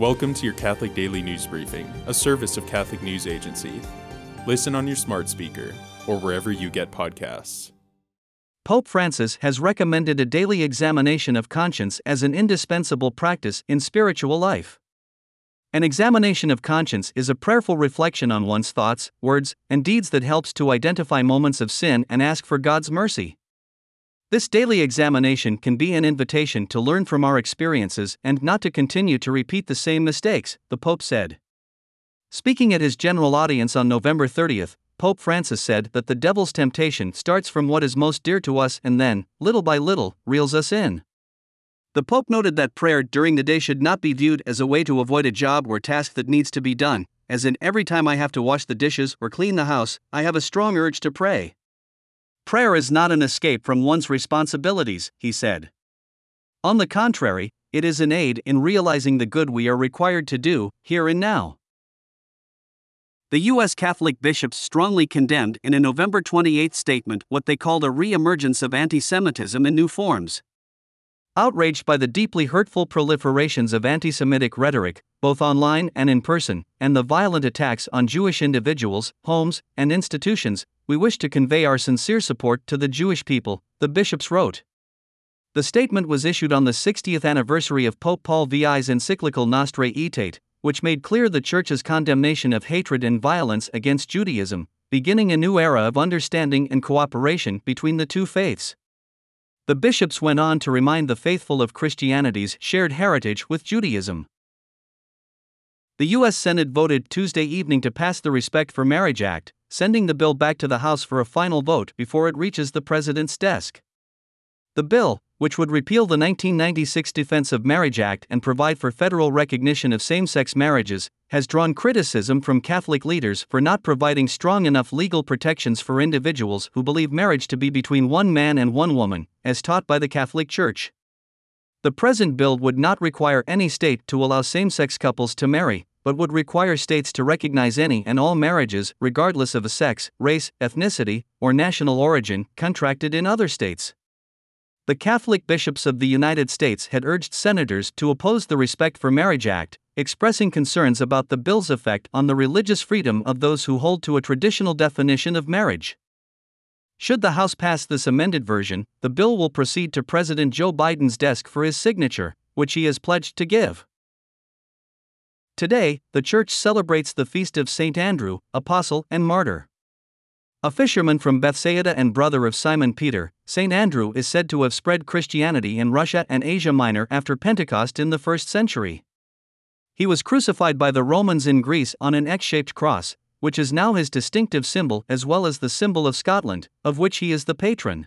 Welcome to your Catholic Daily News Briefing, a service of Catholic News Agency. Listen on your smart speaker or wherever you get podcasts. Pope Francis has recommended a daily examination of conscience as an indispensable practice in spiritual life. An examination of conscience is a prayerful reflection on one's thoughts, words, and deeds that helps to identify moments of sin and ask for God's mercy. This daily examination can be an invitation to learn from our experiences and not to continue to repeat the same mistakes, the Pope said. Speaking at his general audience on November 30th, Pope Francis said that the devil's temptation starts from what is most dear to us and then, little by little, reels us in. The Pope noted that prayer during the day should not be viewed as a way to avoid a job or task that needs to be done, as in every time I have to wash the dishes or clean the house, I have a strong urge to pray. Prayer is not an escape from one's responsibilities, he said. On the contrary, it is an aid in realizing the good we are required to do, here and now. The U.S. Catholic bishops strongly condemned in a November 28 statement what they called a re emergence of anti Semitism in new forms. Outraged by the deeply hurtful proliferations of anti Semitic rhetoric, both online and in person, and the violent attacks on Jewish individuals, homes, and institutions, we wish to convey our sincere support to the Jewish people, the bishops wrote. The statement was issued on the 60th anniversary of Pope Paul VI's encyclical Nostra Aetate, which made clear the Church's condemnation of hatred and violence against Judaism, beginning a new era of understanding and cooperation between the two faiths. The bishops went on to remind the faithful of Christianity's shared heritage with Judaism. The U.S. Senate voted Tuesday evening to pass the Respect for Marriage Act, sending the bill back to the House for a final vote before it reaches the President's desk. The bill, which would repeal the 1996 Defense of Marriage Act and provide for federal recognition of same sex marriages, has drawn criticism from Catholic leaders for not providing strong enough legal protections for individuals who believe marriage to be between one man and one woman, as taught by the Catholic Church. The present bill would not require any state to allow same sex couples to marry, but would require states to recognize any and all marriages, regardless of a sex, race, ethnicity, or national origin, contracted in other states. The Catholic bishops of the United States had urged senators to oppose the Respect for Marriage Act, expressing concerns about the bill's effect on the religious freedom of those who hold to a traditional definition of marriage. Should the House pass this amended version, the bill will proceed to President Joe Biden's desk for his signature, which he has pledged to give. Today, the church celebrates the feast of St. Andrew, apostle and martyr. A fisherman from Bethsaida and brother of Simon Peter, St. Andrew is said to have spread Christianity in Russia and Asia Minor after Pentecost in the first century. He was crucified by the Romans in Greece on an X shaped cross, which is now his distinctive symbol as well as the symbol of Scotland, of which he is the patron.